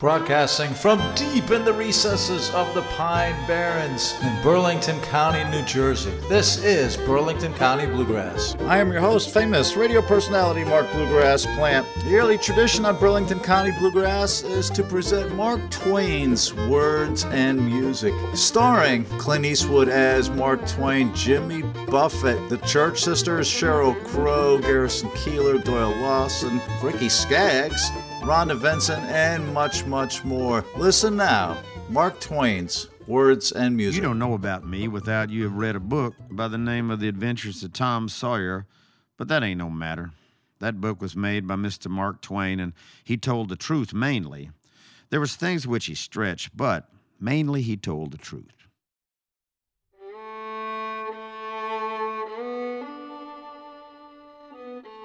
Broadcasting from deep in the recesses of the Pine Barrens in Burlington County, New Jersey. This is Burlington County Bluegrass. I am your host, famous radio personality Mark Bluegrass Plant. The yearly tradition on Burlington County Bluegrass is to present Mark Twain's words and music, starring Clint Eastwood as Mark Twain, Jimmy Buffett, the Church Sisters, Sheryl Crow, Garrison Keillor, Doyle Lawson, Ricky Skaggs, Rhonda Vincent, and much, much more. Listen now. Mark Twain's Words and Music. You don't know about me without you have read a book by the name of The Adventures of Tom Sawyer, but that ain't no matter. That book was made by Mr. Mark Twain, and he told the truth mainly. There was things which he stretched, but mainly he told the truth.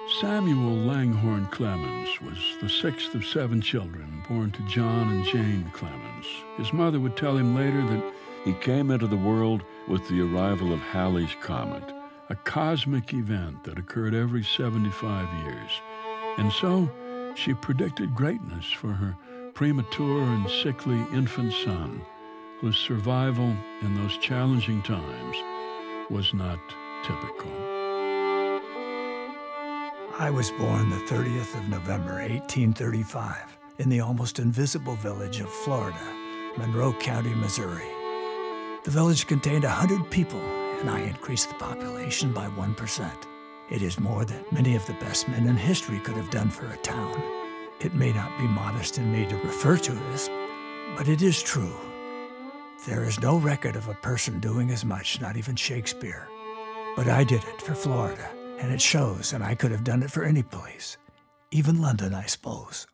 Samuel Langhorne Clemens was the sixth of seven children born to John and Jane Clemens. His mother would tell him later that he came into the world with the arrival of Halley's Comet, a cosmic event that occurred every 75 years. And so she predicted greatness for her premature and sickly infant son, whose survival in those challenging times was not typical. I was born the 30th of November, 1835, in the almost invisible village of Florida, Monroe County, Missouri. The village contained 100 people, and I increased the population by 1%. It is more than many of the best men in history could have done for a town. It may not be modest in me to refer to this, but it is true. There is no record of a person doing as much, not even Shakespeare. But I did it for Florida and it shows, and I could have done it for any place, even London, I suppose.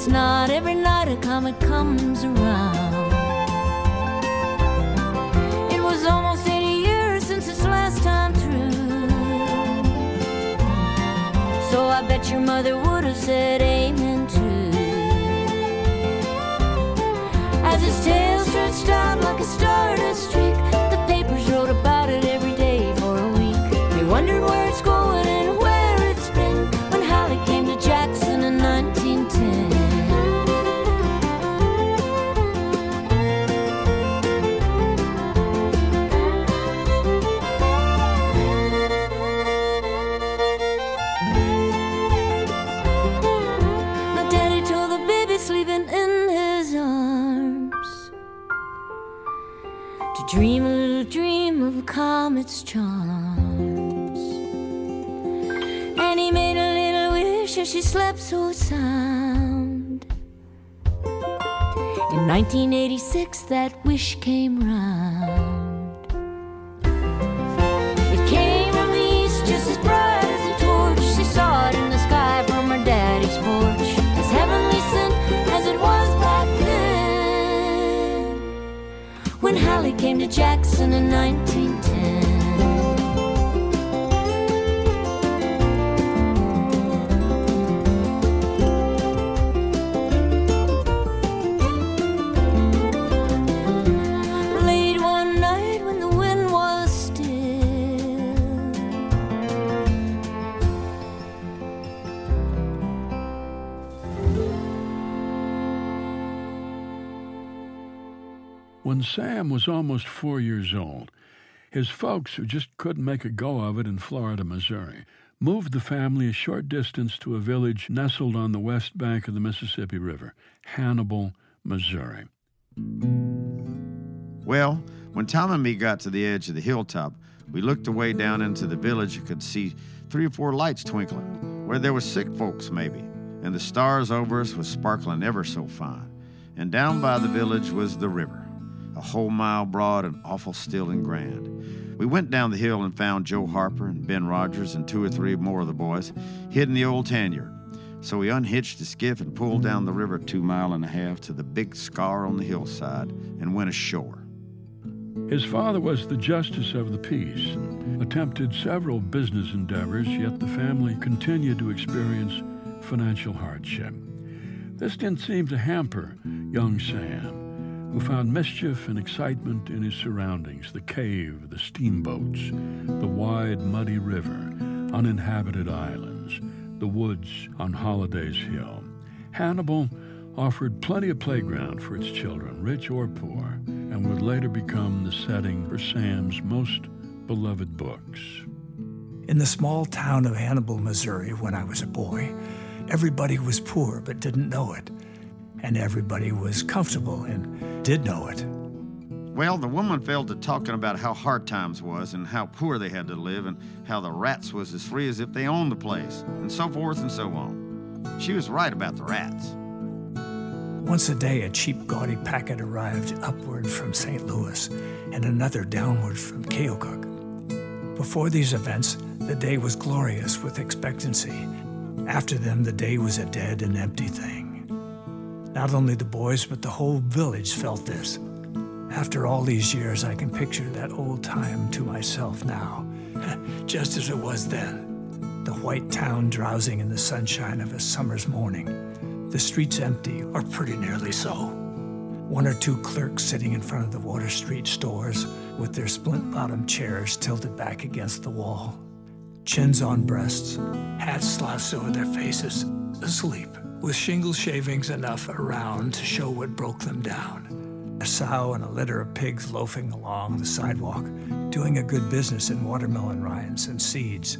It's not every night a comet comes around. It was almost 80 years since its last time through. So I bet your mother would have said amen too. As his tail stretched out like a stardust streak, so sound. In 1986, that wish came round. It came from the east just as bright as a torch. She saw it in the sky from her daddy's porch. As heavenly sent as it was back then. When Halley came to Jackson in 1910. Sam was almost four years old, his folks, who just couldn't make a go of it in Florida, Missouri, moved the family a short distance to a village nestled on the west bank of the Mississippi River, Hannibal, Missouri. Well, when Tom and me got to the edge of the hilltop, we looked away down into the village and could see three or four lights twinkling, where there was sick folks maybe, and the stars over us was sparkling ever so fine. And down by the village was the river, a whole mile broad and awful still and grand. We went down the hill and found Joe Harper and Ben Rogers and two or three more of the boys hid in the old tan yard. So we unhitched the skiff and pulled down the river two mile and a half to the big scar on the hillside and went ashore. His father was the justice of the peace and attempted several business endeavors, yet the family continued to experience financial hardship. This didn't seem to hamper young Sam, who found mischief and excitement in his surroundings the cave, the steamboats, the wide, muddy river, uninhabited islands, the woods on Holliday's Hill. Hannibal offered plenty of playground for its children, rich or poor, and would later become the setting for Sam's most beloved books. In the small town of Hannibal, Missouri, when I was a boy, everybody was poor but didn't know it. And everybody was comfortable and did know it. Well, the woman fell to talking about how hard times was and how poor they had to live and how the rats was as free as if they owned the place and so forth and so on. She was right about the rats. Once a day, a cheap, gaudy packet arrived upward from St. Louis and another downward from Keokuk. Before these events, the day was glorious with expectancy. After them, the day was a dead and empty thing. Not only the boys, but the whole village felt this. After all these years, I can picture that old time to myself now, just as it was then. The white town drowsing in the sunshine of a summer's morning the streets empty, or pretty nearly so. One or two clerks sitting in front of the Water Street stores with their splint bottomed chairs tilted back against the wall. Chins on breasts, hats slouched over their faces, asleep, with shingle shavings enough around to show what broke them down. A sow and a litter of pigs loafing along the sidewalk, doing a good business in watermelon rinds and seeds.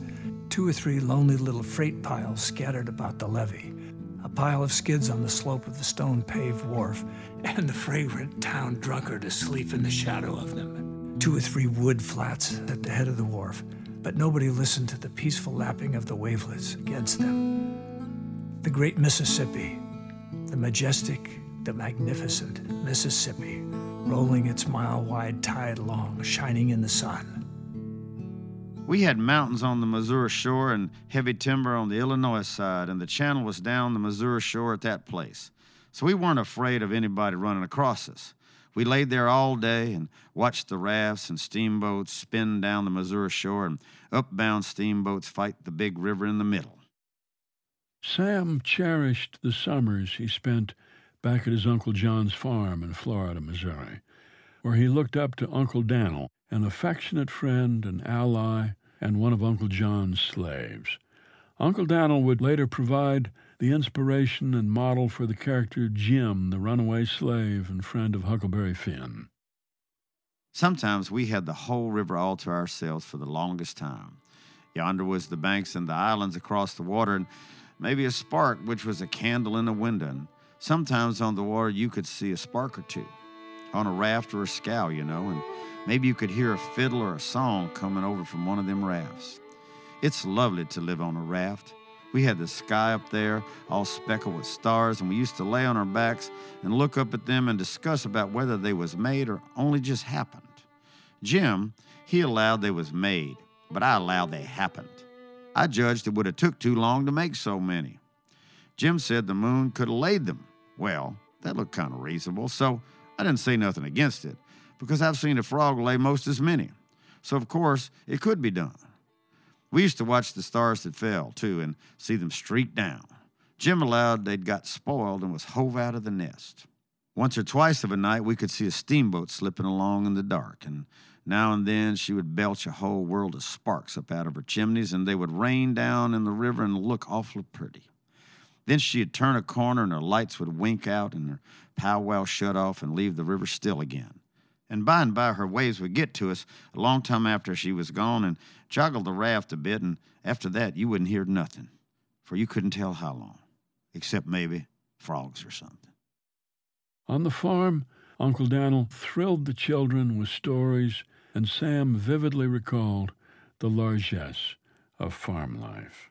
Two or three lonely little freight piles scattered about the levee a pile of skids on the slope of the stone paved wharf, and the fragrant town drunkard asleep in the shadow of them. Two or three wood flats at the head of the wharf, but nobody listened to the peaceful lapping of the wavelets against them. The great Mississippi, the majestic, the magnificent Mississippi, rolling its mile wide tide along, shining in the sun. We had mountains on the Missouri shore and heavy timber on the Illinois side, and the channel was down the Missouri shore at that place. So we weren't afraid of anybody running across us. We laid there all day and watched the rafts and steamboats spin down the Missouri shore and upbound steamboats fight the big river in the middle. Sam cherished the summers he spent back at his Uncle John's farm in Florida, Missouri, where he looked up to Uncle Dan'l, an affectionate friend and ally and one of Uncle John's slaves. Uncle Dan'l would later provide the inspiration and model for the character Jim, the runaway slave and friend of Huckleberry Finn. Sometimes we had the whole river all to ourselves for the longest time. Yonder was the banks and the islands across the water, and maybe a spark, which was a candle in a window. And sometimes on the water you could see a spark or two, on a raft or a scow, you know, and Maybe you could hear a fiddle or a song coming over from one of them rafts. It's lovely to live on a raft. We had the sky up there, all speckled with stars, and we used to lay on our backs and look up at them and discuss about whether they was made or only just happened. Jim, he allowed they was made, but I allowed they happened. I judged it would have took too long to make so many. Jim said the moon could have laid them. Well, that looked kind of reasonable, so I didn't say nothing against it because I've seen a frog lay most as many. So, of course, it could be done. We used to watch the stars that fell, too, and see them streak down. Jim allowed they'd got spoiled and was hove out of the nest. Once or twice of a night, we could see a steamboat slipping along in the dark, and now and then she would belch a whole world of sparks up out of her chimneys, and they would rain down in the river and look awfully pretty. Then she'd turn a corner, and her lights would wink out, and her powwow shut off and leave the river still again And by and by, her waves would get to us a long time after she was gone and joggle the raft a bit, and after that, you wouldn't hear nothing, for you couldn't tell how long, except maybe frogs or something. On the farm, Uncle Dan'l thrilled the children with stories, and Sam vividly recalled the largesse of farm life.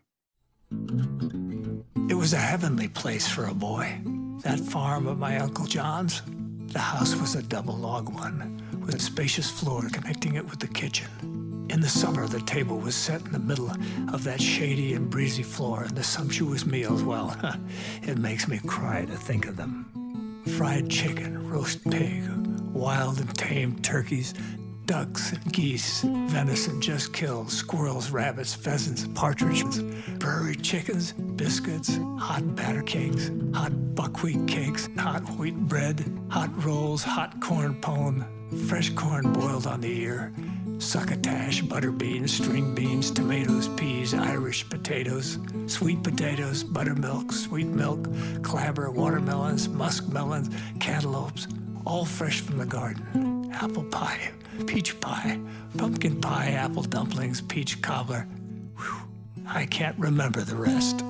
It was a heavenly place for a boy. That farm of my Uncle John's. The house was a double log one, with a spacious floor connecting it with the kitchen. In the summer, the table was set in the middle of that shady and breezy floor, and the sumptuous meals, well, it makes me cry to think of them. Fried chicken, roast pig, wild and tame turkeys, ducks and geese, venison just killed, squirrels, rabbits, pheasants, partridges, prairie chickens, biscuits, hot batter cakes, hot buckwheat cakes, hot wheat bread, hot rolls, hot corn pone, fresh corn boiled on the ear, succotash, butter beans, string beans, tomatoes, peas, Irish potatoes, sweet potatoes, buttermilk, sweet milk, clabber, watermelons, muskmelons, cantaloupes, all fresh from the garden. Apple pie, peach pie, pumpkin pie, apple dumplings, peach cobbler. Whew, I can't remember the rest.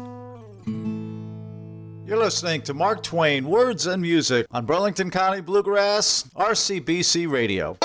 You're listening to Mark Twain, Words and Music on Burlington County Bluegrass, RCBC Radio.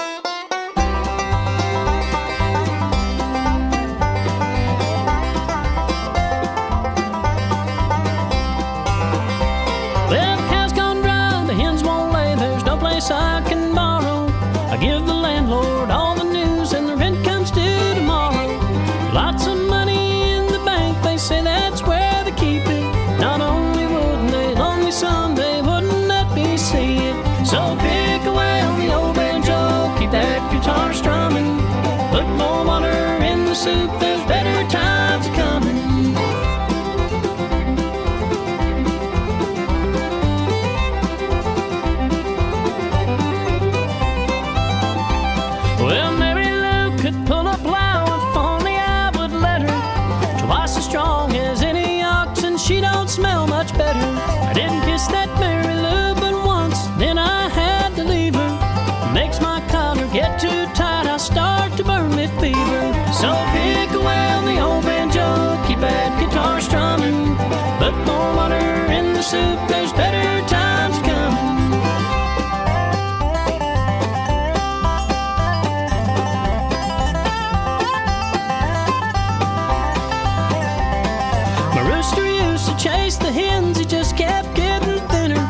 Rooster used to chase the hens, he just kept getting thinner.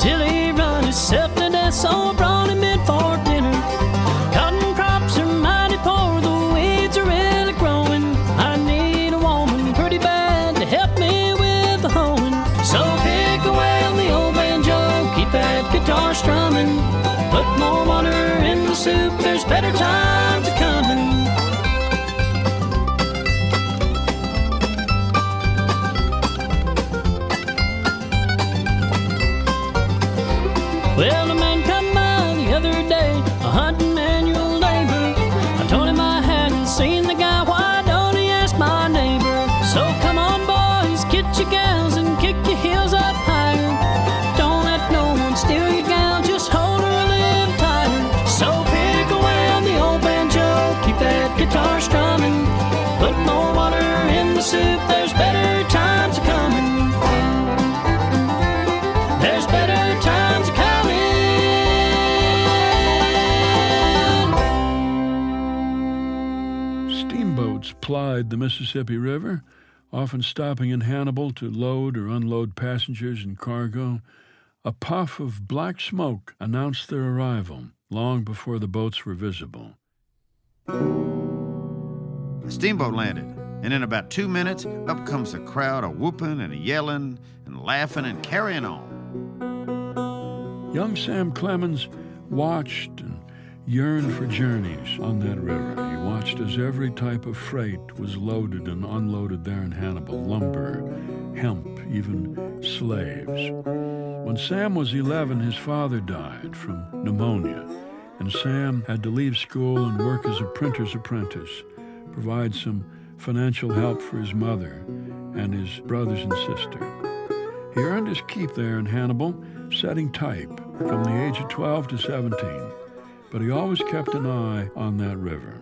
Till he run himself to death, so Plied the Mississippi River, often stopping in Hannibal to load or unload passengers and cargo. A puff of black smoke announced their arrival long before the boats were visible. A steamboat landed, and in about two minutes, up comes a crowd a whooping and a yelling and laughing and carrying on. Young Sam Clemens watched and yearned for journeys on that river. He watched as every type of freight was loaded and unloaded there in Hannibal lumber, hemp, even slaves. When Sam was 11, his father died from pneumonia, and Sam had to leave school and work as a printer's apprentice, provide some financial help for his mother and his brothers and sister. He earned his keep there in Hannibal, setting type from the age of 12 to 17. But he always kept an eye on that river.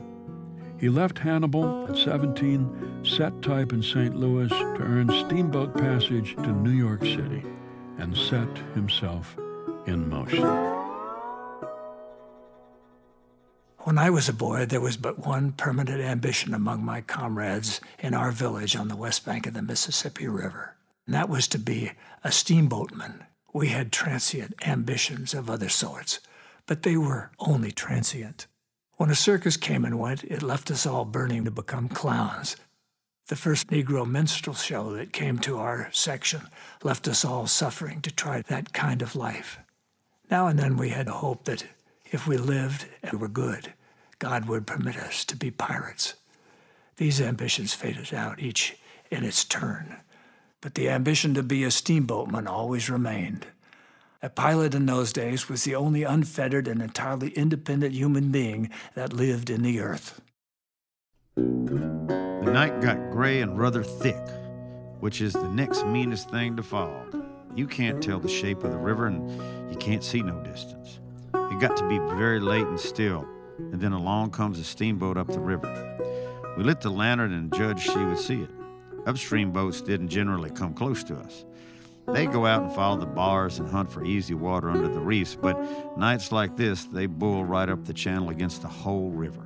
He left Hannibal at 17, set type in St. Louis to earn steamboat passage to New York City, and set himself in motion. When I was a boy, there was but one permanent ambition among my comrades in our village on the west bank of the Mississippi River, and that was to be a steamboatman. We had transient ambitions of other sorts, but they were only transient. When a circus came and went, it left us all burning to become clowns. The first Negro minstrel show that came to our section left us all suffering to try that kind of life. Now and then we had hope that if we lived and were good, God would permit us to be pirates. These ambitions faded out, each in its turn. But the ambition to be a steamboatman always remained. A pilot in those days was the only unfettered and entirely independent human being that lived in the earth. The night got gray and rather thick, which is the next meanest thing to fog. You can't tell the shape of the river and you can't see no distance. It got to be very late and still, and then along comes a steamboat up the river. We lit the lantern and judged she would see it. Upstream boats didn't generally come close to us. They go out and follow the bars and hunt for easy water under the reefs, but nights like this, they bull right up the channel against the whole river.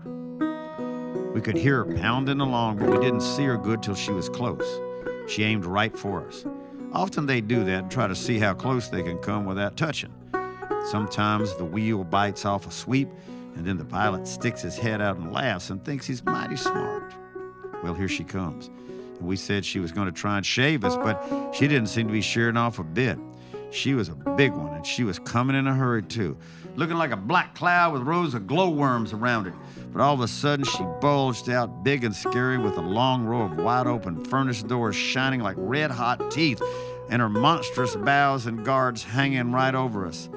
We could hear her pounding along, but we didn't see her good till she was close. She aimed right for us. Often they do that and try to see how close they can come without touching. Sometimes the wheel bites off a sweep, and then the pilot sticks his head out and laughs and thinks he's mighty smart. Well, here she comes. We said she was going to try and shave us, but she didn't seem to be shearing off a bit. She was a big one, and she was coming in a hurry, too, looking like a black cloud with rows of glowworms around it. But all of a sudden, she bulged out big and scary with a long row of wide open furnace doors shining like red hot teeth, and her monstrous bows and guards hanging right over us.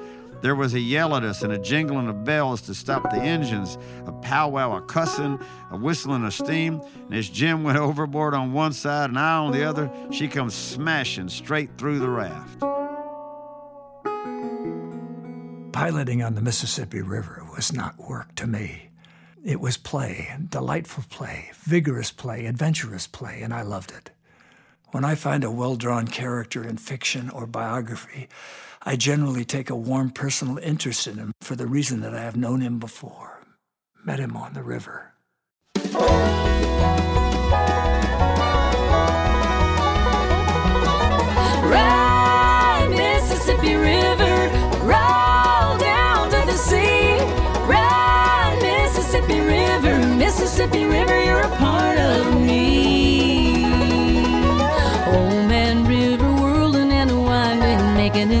There was a yell at us and a jingling of bells to stop the engines, a powwow of cussing, a whistling of steam. And as Jim went overboard on one side and I on the other, she comes smashing straight through the raft. Piloting on the Mississippi River was not work to me. It was play, delightful play, vigorous play, adventurous play, and I loved it. When I find a well drawn character in fiction or biography, I generally take a warm personal interest in him for the reason that I have known him before, met him on the river. Ride, Mississippi River, roll down to the sea. Ride, Mississippi River, Mississippi River,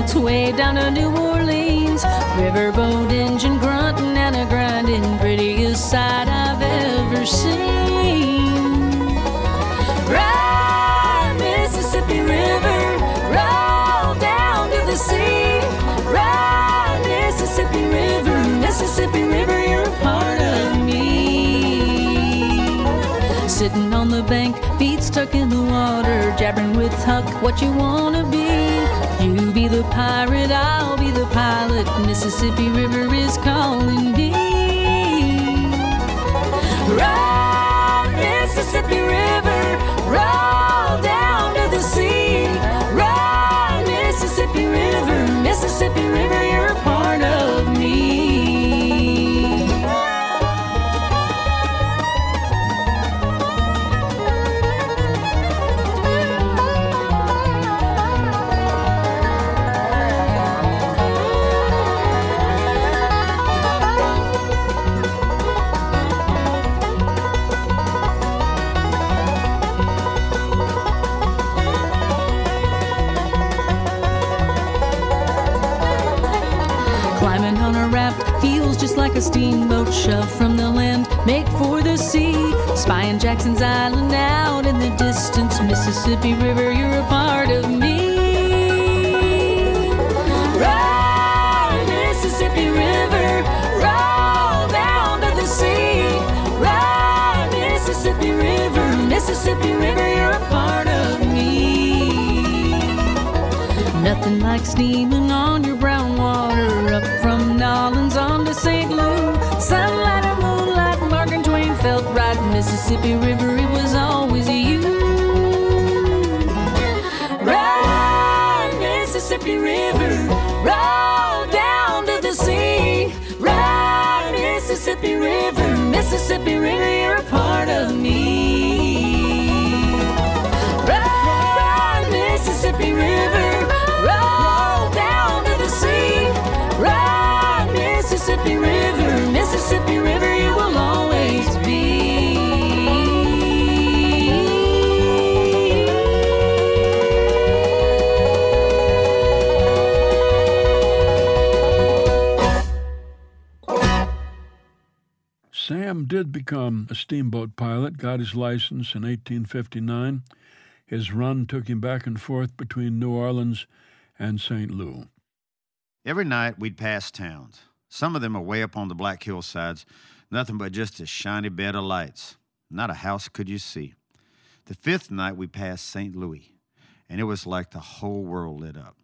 its way down to New Orleans. Riverboat engine grunting and a grinding, prettiest sight I've ever seen. Ride, Mississippi River, roll down to the sea. Ride, Mississippi River, Mississippi River, you're a part of me. Sitting on in the water, jabbering with Huck what you wanna be. You be the pirate, I'll be the pilot. Mississippi River is calling me. Ride, Mississippi River, roll down to the sea. Ride, Mississippi River, Mississippi River, you're a part of like a steamboat shoved from the land, make for the sea. Spying Jackson's Island out in the distance, Mississippi River, you're a part of me. Ride, Mississippi River, roll down to the sea. Ride, Mississippi River, Mississippi River, you're a part of me. Nothing like steaming Mississippi River, it was always you. Ride, Mississippi River, roll down to the sea. Ride, Mississippi River, Mississippi River, Did become a steamboat pilot, got his license in 1859. His run took him back and forth between New Orleans and St. Louis. Every night we'd pass towns. Some of them are way up on the black hillsides, nothing but just a shiny bed of lights. Not a house could you see. The fifth night we passed St. Louis, and it was like the whole world lit up.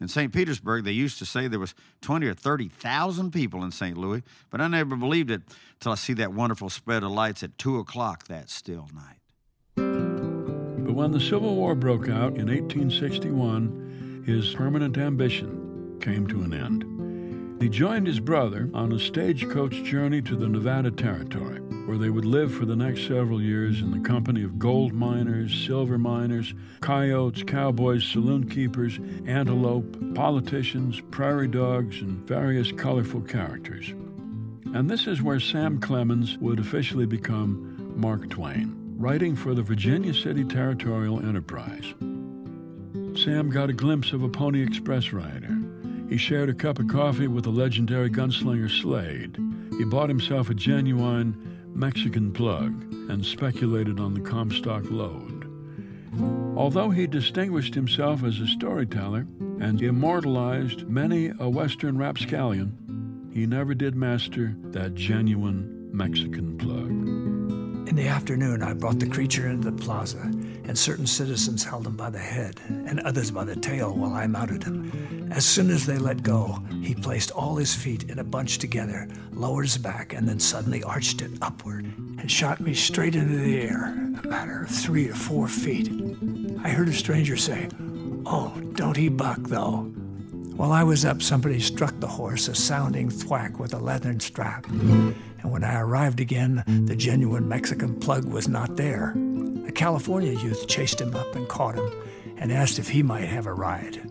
In St. Petersburg, they used to say there was 20 or 30,000 people in St. Louis, but I never believed it till I see that wonderful spread of lights at 2 o'clock that still night. But when the Civil War broke out in 1861, his permanent ambition came to an end. He joined his brother on a stagecoach journey to the Nevada Territory, where they would live for the next several years in the company of gold miners, silver miners, coyotes, cowboys, saloon keepers, antelope, politicians, prairie dogs, and various colorful characters. And this is where Sam Clemens would officially become Mark Twain, writing for the Virginia City Territorial Enterprise. Sam got a glimpse of a Pony Express rider. He shared a cup of coffee with the legendary gunslinger Slade. He bought himself a genuine Mexican plug and speculated on the Comstock Lode. Although he distinguished himself as a storyteller and immortalized many a Western rapscallion, he never did master that genuine Mexican plug. In the afternoon, I brought the creature into the plaza, and certain citizens held him by the head and others by the tail while I mounted him. As soon as they let go, he placed all his feet in a bunch together, lowered his back, and then suddenly arched it upward and shot me straight into the air, a matter of three or four feet. I heard a stranger say, Oh, don't he buck, though. While I was up, somebody struck the horse a sounding thwack with a leathern strap. And when I arrived again, the genuine Mexican plug was not there. California youth chased him up and caught him and asked if he might have a ride.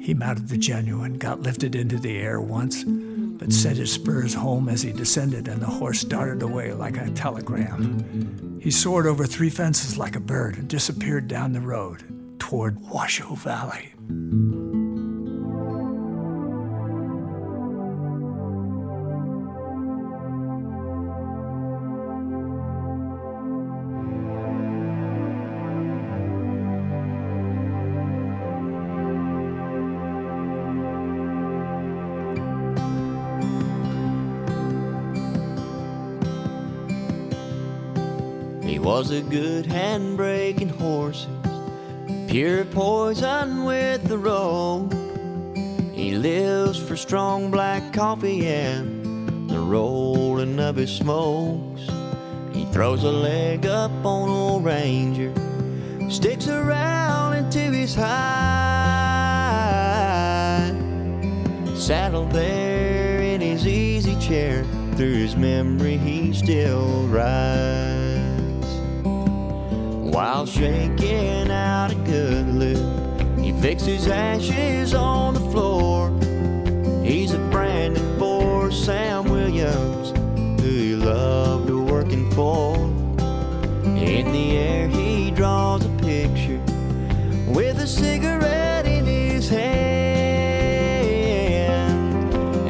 He mounted the genuine, got lifted into the air once, but set his spurs home as he descended, and the horse darted away like a telegram. He soared over three fences like a bird and disappeared down the road toward Washoe Valley. Was a good hand breaking horses, pure poison with the road. He lives for strong black coffee and the rolling of his smokes. He throws a leg up on old Ranger, sticks around into his hide. Saddled there in his easy chair, through his memory he still rides while shaking out a good look. He fixes ashes on the floor. He's a branding for Sam Williams, who he loved working for. In the air, he draws a picture with a cigarette in his hand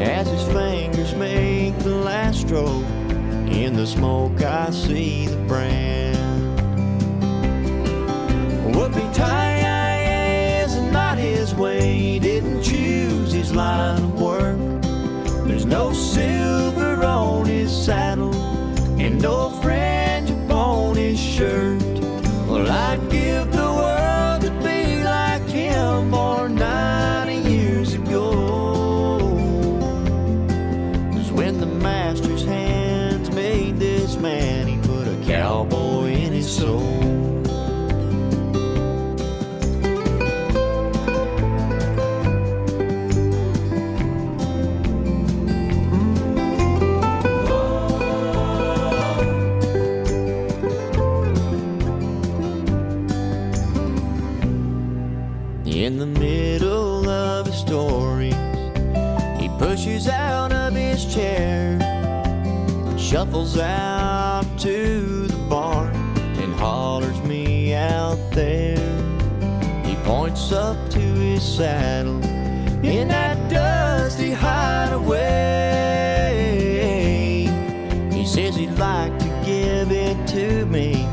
as his fingers make the last stroke. In the smoke, I see the brand. Shuffles out to the barn, and hollers me out there. He points up to his saddle in that dusty hideaway. He says he'd like to give it to me,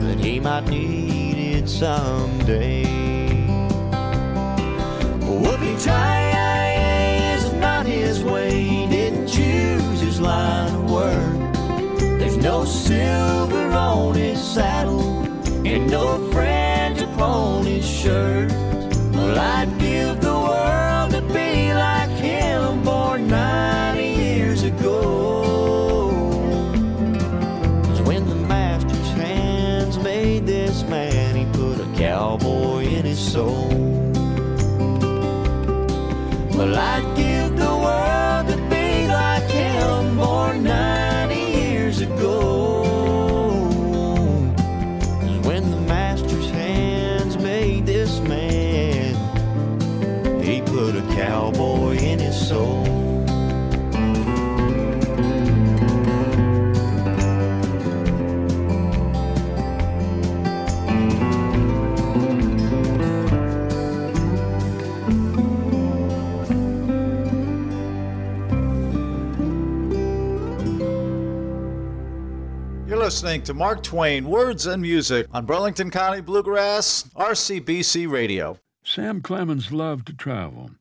but he might need it someday. Whoopie tie silver on his saddle and no listening to Mark Twain, Words and Music on Burlington County Bluegrass, RCBC Radio. Sam Clemens loved to travel.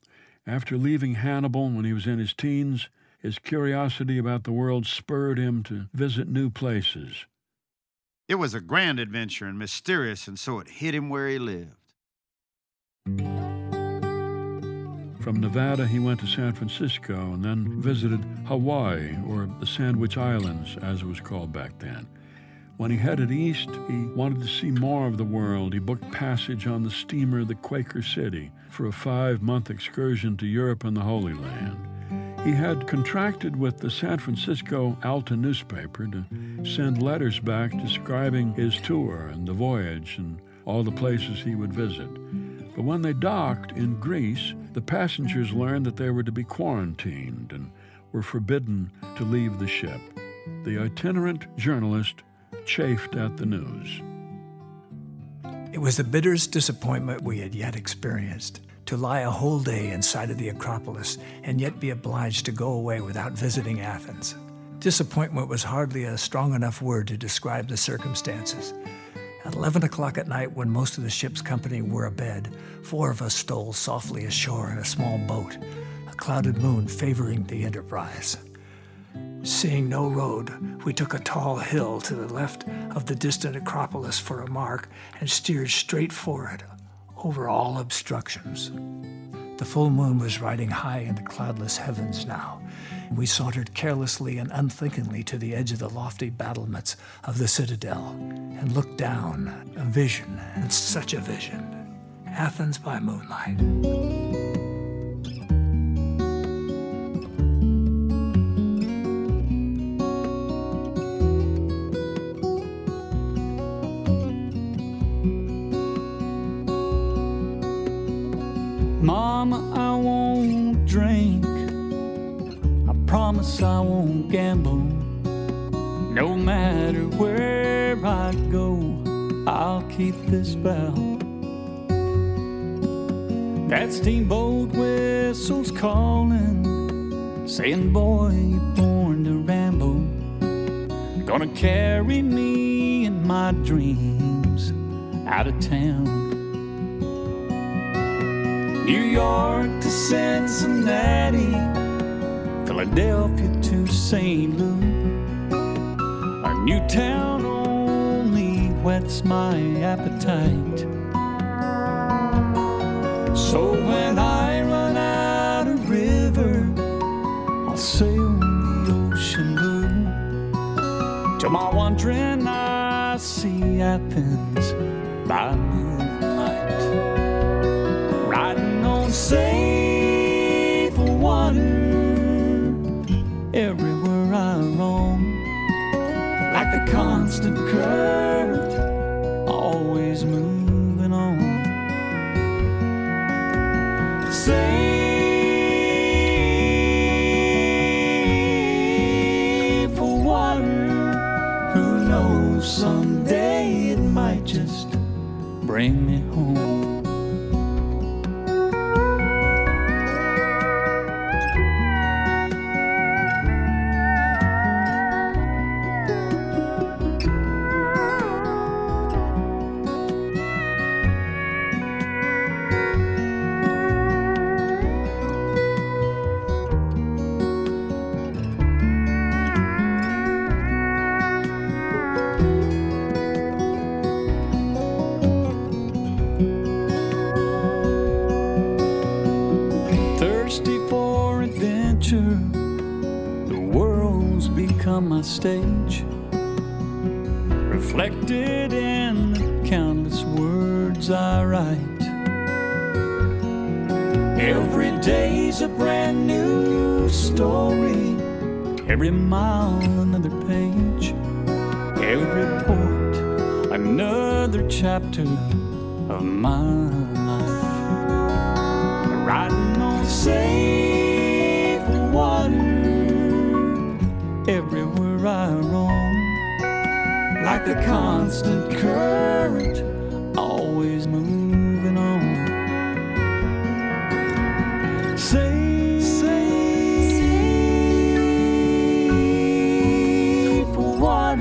After leaving Hannibal when he was in his teens, his curiosity about the world spurred him to visit new places. It was a grand adventure and mysterious, and so it hit him where he lived. From Nevada, he went to San Francisco and then visited Hawaii, or the Sandwich Islands, as it was called back then. When he headed east, he wanted to see more of the world. He booked passage on the steamer the Quaker City for a five month excursion to Europe and the Holy Land. He had contracted with the San Francisco Alta newspaper to send letters back describing his tour and the voyage and all the places he would visit. But when they docked in Greece, the passengers learned that they were to be quarantined and were forbidden to leave the ship. The itinerant journalist chafed at the news. It was the bitterest disappointment we had yet experienced to lie a whole day inside of the Acropolis and yet be obliged to go away without visiting Athens. Disappointment was hardly a strong enough word to describe the circumstances. At 11 o'clock at night, when most of the ship's company were abed, four of us stole softly ashore in a small boat, a clouded moon favoring the enterprise. Seeing no road, we took a tall hill to the left of the distant Acropolis for a mark and steered straight for it, over all obstructions. The full moon was riding high in the cloudless heavens now. We sauntered carelessly and unthinkingly to the edge of the lofty battlements of the citadel and looked down. A vision, and such a vision. Athens by moonlight. Mama, I won't drink. Promise I won't gamble. No matter where I go, I'll keep this vow. That steamboat whistle's calling, saying, Boy, you're born to ramble. Gonna carry me and my dreams out of town. New York to Cincinnati, Philadelphia to St. Louis. A new town only whets my appetite. So when I run out of river, I'll sail the ocean blue. Till my wandering eyes see Athens by moonlight constant current, stage. Reflected in the countless words I write. Every day's a brand new story, every mile another page, every port another chapter of my like the constant current, always moving on. Safe, safe safe for water.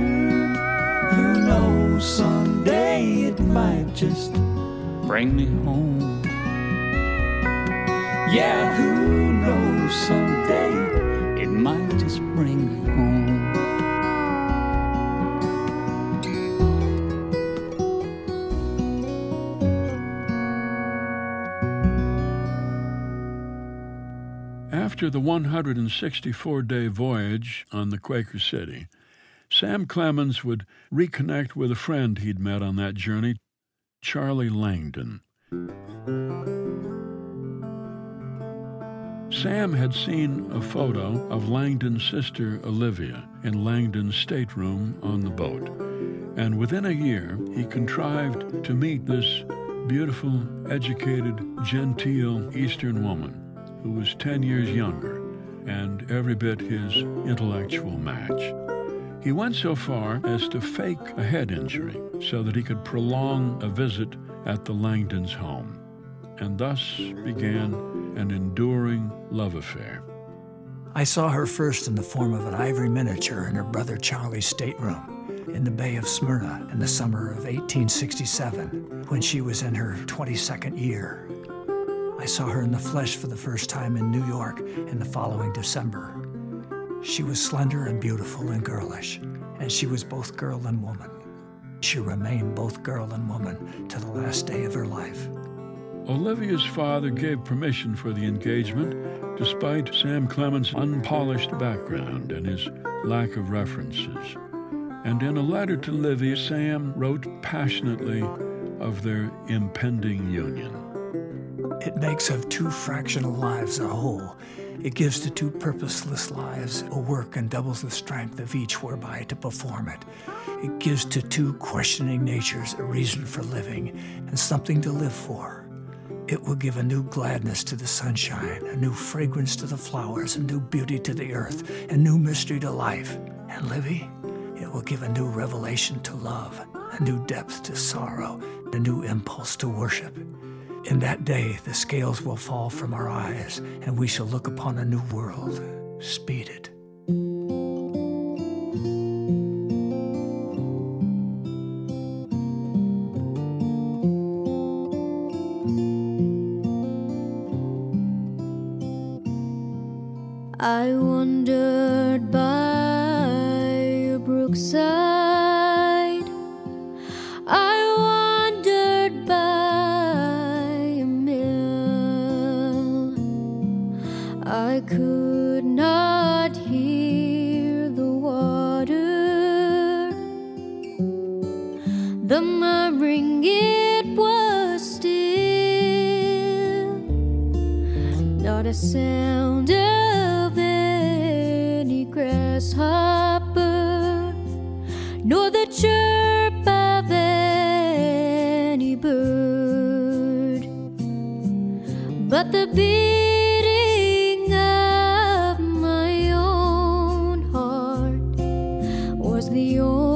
Who knows? Someday it might just bring me home. Yeah, who knows someday After the 164 day voyage on the Quaker City, Sam Clemens would reconnect with a friend he'd met on that journey, Charlie Langdon. Sam had seen a photo of Langdon's sister Olivia in Langdon's stateroom on the boat, and within a year he contrived to meet this beautiful, educated, genteel Eastern woman who was 10 years younger and every bit his intellectual match. He went so far as to fake a head injury so that he could prolong a visit at the Langdons' home, and thus began an enduring love affair. I saw her first in the form of an ivory miniature in her brother Charlie's stateroom in the Bay of Smyrna in the summer of 1867 when she was in her 22nd year. I saw her in the flesh for the first time in New York in the following December. She was slender and beautiful and girlish, and she was both girl and woman. She remained both girl and woman to the last day of her life. Olivia's father gave permission for the engagement despite Sam Clemens' unpolished background and his lack of references. And in a letter to Livia, Sam wrote passionately of their impending union. It makes of two fractional lives a whole. It gives to two purposeless lives a work and doubles the strength of each whereby to perform it. It gives to two questioning natures a reason for living and something to live for. It will give a new gladness to the sunshine, a new fragrance to the flowers, a new beauty to the earth, a new mystery to life. And Livy, it will give a new revelation to love, a new depth to sorrow, a new impulse to worship. In that day, the scales will fall from our eyes, and we shall look upon a new world. Speed it. The only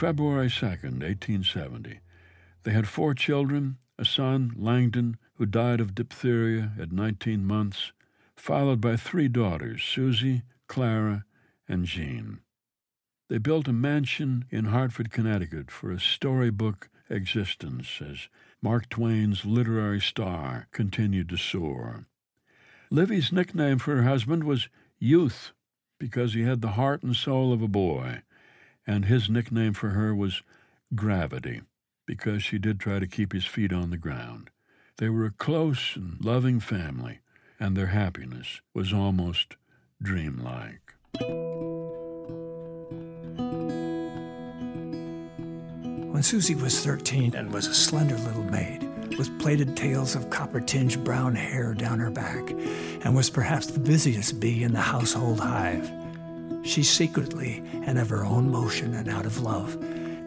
February 2nd, 1870. They had four children a son, Langdon, who died of diphtheria at 19 months, followed by three daughters, Susie, Clara, and Jean. They built a mansion in Hartford, Connecticut for a storybook existence as Mark Twain's literary star continued to soar. Livy's nickname for her husband was Youth because he had the heart and soul of a boy, and his nickname for her was Gravity because she did try to keep his feet on the ground. They were a close and loving family, and their happiness was almost dreamlike. When Susie was 13 and was a slender little maid, with plaited tails of copper tinged brown hair down her back, and was perhaps the busiest bee in the household hive, she secretly, and of her own motion and out of love,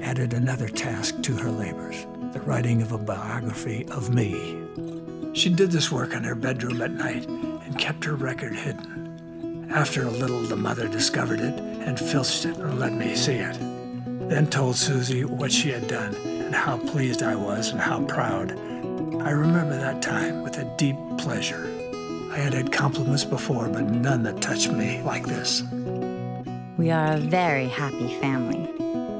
added another task to her labors the writing of a biography of me. She did this work in her bedroom at night and kept her record hidden. After a little, the mother discovered it and filched it and let me see it. Then told Susie what she had done and how pleased I was and how proud. I remember that time with a deep pleasure. I had had compliments before, but none that touched me like this. We are a very happy family.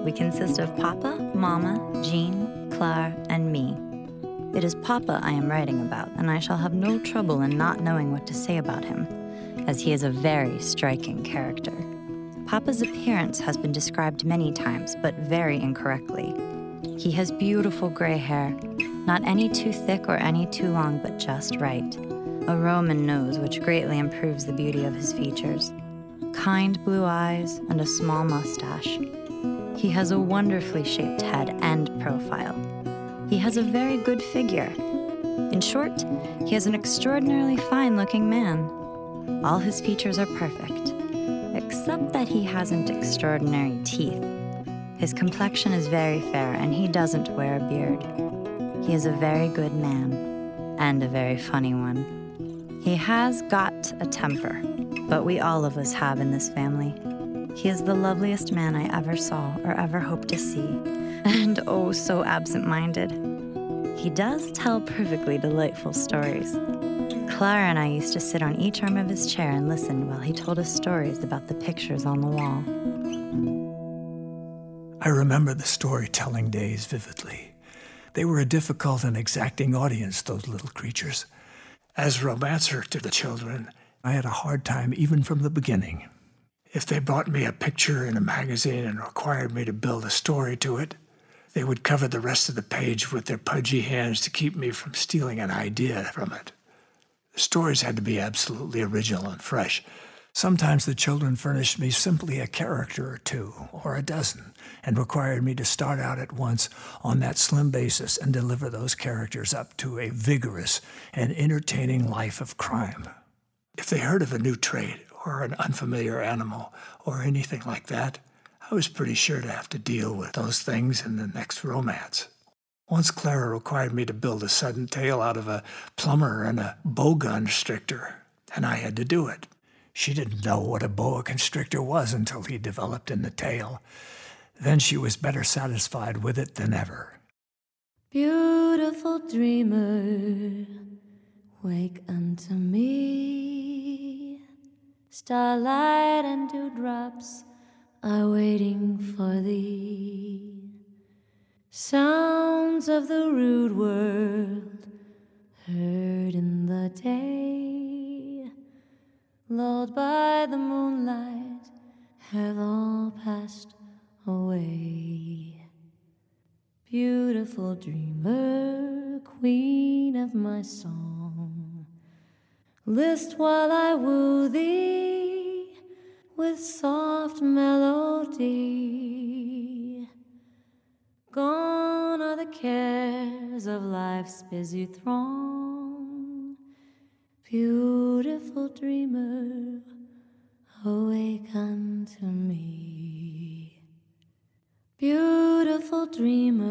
We consist of Papa, Mama, Jean, Clara, and me. It is Papa I am writing about, and I shall have no trouble in not knowing what to say about him, as he is a very striking character. Papa's appearance has been described many times, but very incorrectly. He has beautiful gray hair, not any too thick or any too long, but just right. A Roman nose, which greatly improves the beauty of his features. Kind blue eyes and a small mustache. He has a wonderfully shaped head and profile. He has a very good figure. In short, he is an extraordinarily fine looking man. All his features are perfect, except that he hasn't extraordinary teeth. His complexion is very fair, and he doesn't wear a beard. He is a very good man, and a very funny one. He has got a temper, but we all of us have in this family. He is the loveliest man I ever saw or ever hope to see, and oh, so absent minded. He does tell perfectly delightful stories. Clara and I used to sit on each arm of his chair and listen while he told us stories about the pictures on the wall. I remember the storytelling days vividly. They were a difficult and exacting audience, those little creatures. As a romancer to the children, I had a hard time even from the beginning. If they brought me a picture in a magazine and required me to build a story to it, they would cover the rest of the page with their pudgy hands to keep me from stealing an idea from it. The stories had to be absolutely original and fresh. Sometimes the children furnished me simply a character or two, or a dozen, and required me to start out at once on that slim basis and deliver those characters up to a vigorous and entertaining life of crime. If they heard of a new trait or an unfamiliar animal or anything like that, I was pretty sure to have to deal with those things in the next romance. Once Clara required me to build a sudden tale out of a plumber and a boa constrictor, and I had to do it. She didn't know what a boa constrictor was until he developed in the tale. Then she was better satisfied with it than ever. Beautiful dreamer, wake unto me. Starlight and dewdrops are waiting for thee. Sounds of the rude world heard in the day, lulled by the moonlight, have all passed away. Beautiful dreamer, queen of my song, list while I woo thee with soft melody. Gone are the cares of life's busy throng. Beautiful dreamer, awake unto me. Beautiful dreamer,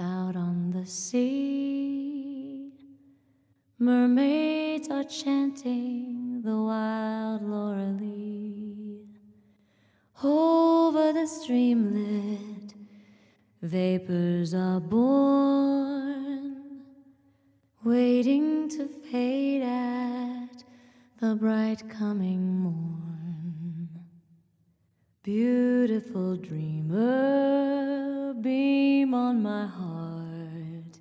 out on the sea. Mermaids are chanting the wild Lorelei. Over the streamlet, vapors are born, waiting to fade at the bright coming morn. Beautiful dreamer, beam on my heart,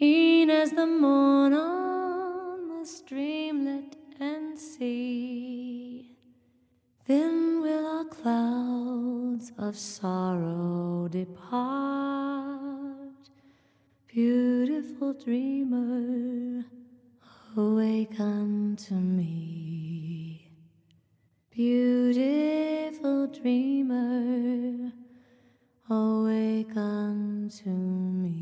e'en as the morn on the streamlet and sea. Then will our clouds of sorrow depart. Beautiful dreamer, awake unto me. Beautiful dreamer, awake unto me.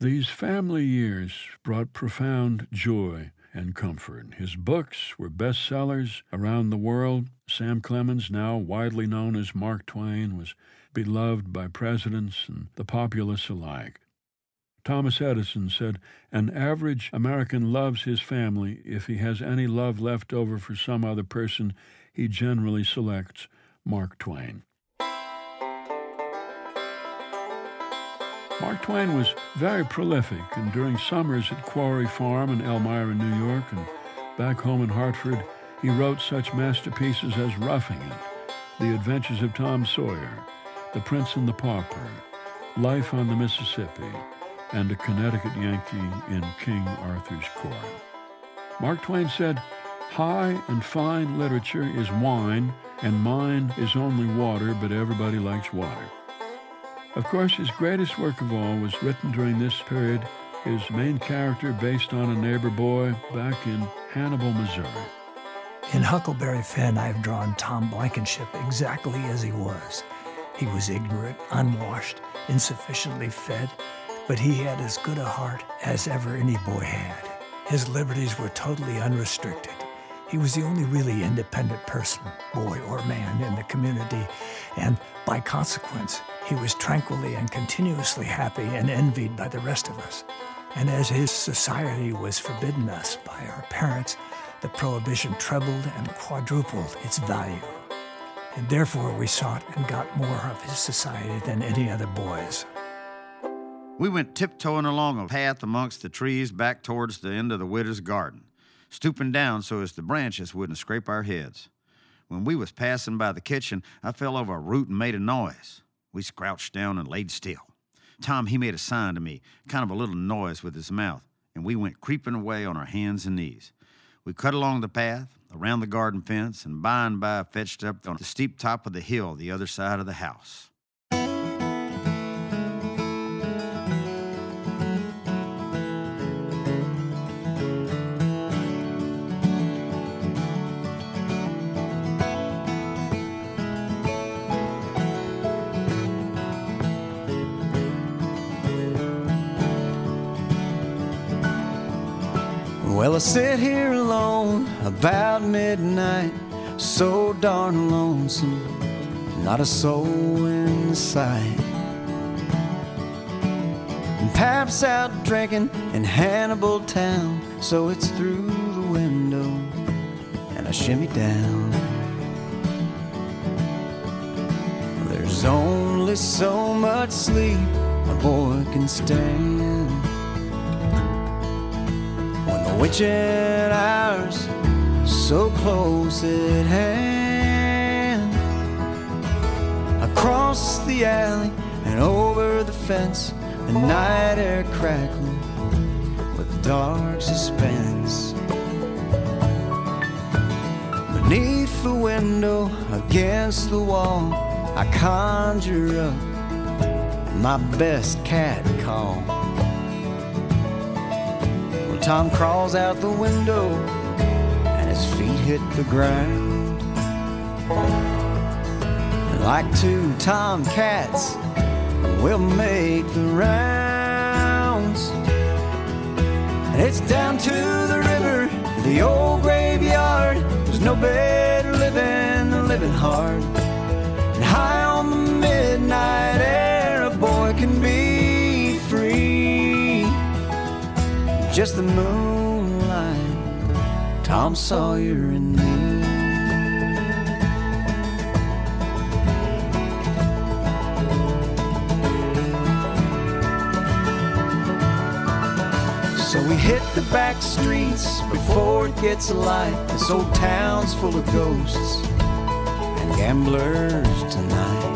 These family years brought profound joy and comfort. His books were bestsellers around the world. Sam Clemens, now widely known as Mark Twain, was beloved by presidents and the populace alike. Thomas Edison said, An average American loves his family. If he has any love left over for some other person, he generally selects Mark Twain. Mark Twain was very prolific, and during summers at Quarry Farm in Elmira, New York, and back home in Hartford, he wrote such masterpieces as Roughing It, The Adventures of Tom Sawyer, The Prince and the Pauper, Life on the Mississippi, and A Connecticut Yankee in King Arthur's Court. Mark Twain said, High and fine literature is wine, and mine is only water, but everybody likes water. Of course, his greatest work of all was written during this period, his main character based on a neighbor boy back in Hannibal, Missouri. In Huckleberry Finn, I've drawn Tom Blankenship exactly as he was. He was ignorant, unwashed, insufficiently fed, but he had as good a heart as ever any boy had. His liberties were totally unrestricted. He was the only really independent person, boy or man, in the community, and by consequence, he was tranquilly and continuously happy and envied by the rest of us. And as his society was forbidden us by our parents, the prohibition trebled and quadrupled its value. And therefore we sought and got more of his society than any other boys. We went tiptoeing along a path amongst the trees back towards the end of the widow's garden, stooping down so as the branches wouldn't scrape our heads. When we was passing by the kitchen, I fell over a root and made a noise. We crouched down and laid still. Tom, he made a sign to me, kind of a little noise with his mouth, and we went creeping away on our hands and knees. We cut along the path, around the garden fence, and by and by fetched up on the steep top of the hill the other side of the house. Well, I sit here alone about midnight, so darn lonesome, not a soul in sight. And Pap's out drinking in Hannibal Town, so it's through the window, and I shimmy down. There's only so much sleep a boy can stand when the witching hours so close at hand. Across the alley and over the fence, the night air crackling with dark suspense. Beneath the window, against the wall, I conjure up my best cat call. Tom crawls out the window his feet hit the ground. Like two tomcats, we'll make the rounds. And it's down to the river, the old graveyard. There's no better living than living hard. And high on the midnight air, a boy can be free just the moonlight, Tom Sawyer and me. So we hit the back streets before it gets alight. This old town's full of ghosts and gamblers tonight.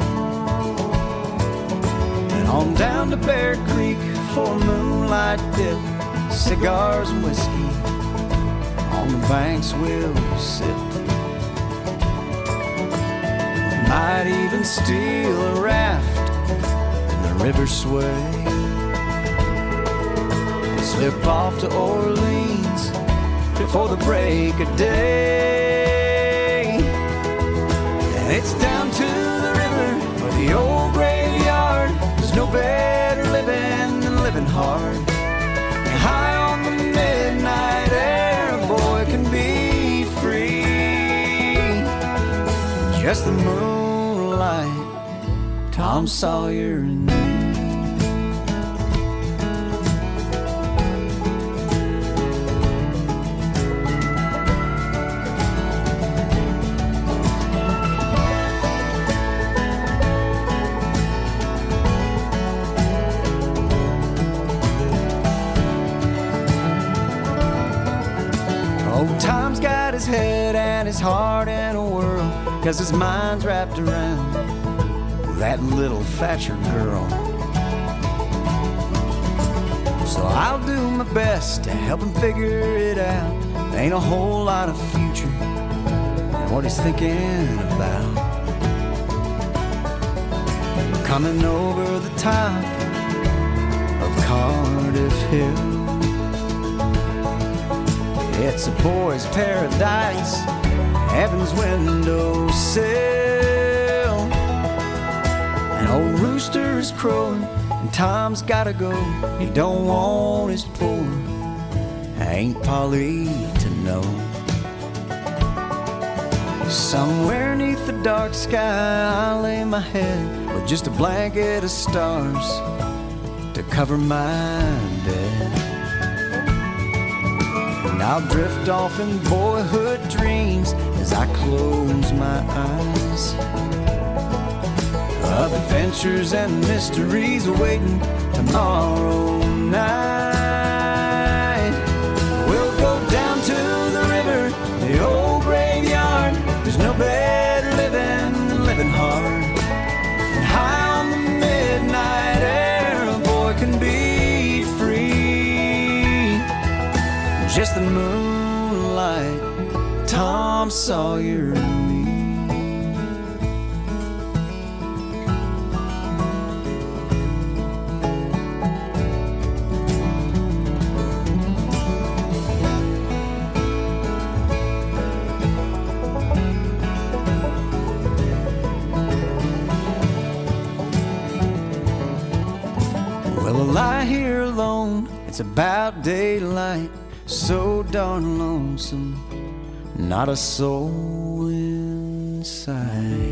And on down to Bear Creek for a moonlight dip cigars and whiskey on the banks we'll sit. Might even steal a raft in the river sway. Slip off to Orleans before the break of day. And it's down to the river or the old graveyard. There's no better living than living hard high Just the moonlight, Tom Sawyer and me. Times got his head and his heart in a whirl, cause his mind's wrapped around that little Thatcher girl. So I'll do my best to help him figure it out. There Ain't a whole lot of future in what he's thinking about. Coming over the top of Cardiff Hill. It's a boy's paradise, heaven's windowsill. An old rooster is crowing, and Tom's gotta go. He don't want his poor Aunt Polly to know. Somewhere neath the dark sky, I lay my head with just a blanket of stars to cover my bed. And I'll drift off in boyhood dreams as I close my eyes. Of adventures and mysteries awaiting tomorrow night. Tom Sawyer and me. Well, I lie here alone. It's about daylight. So darn lonesome. Not a soul inside.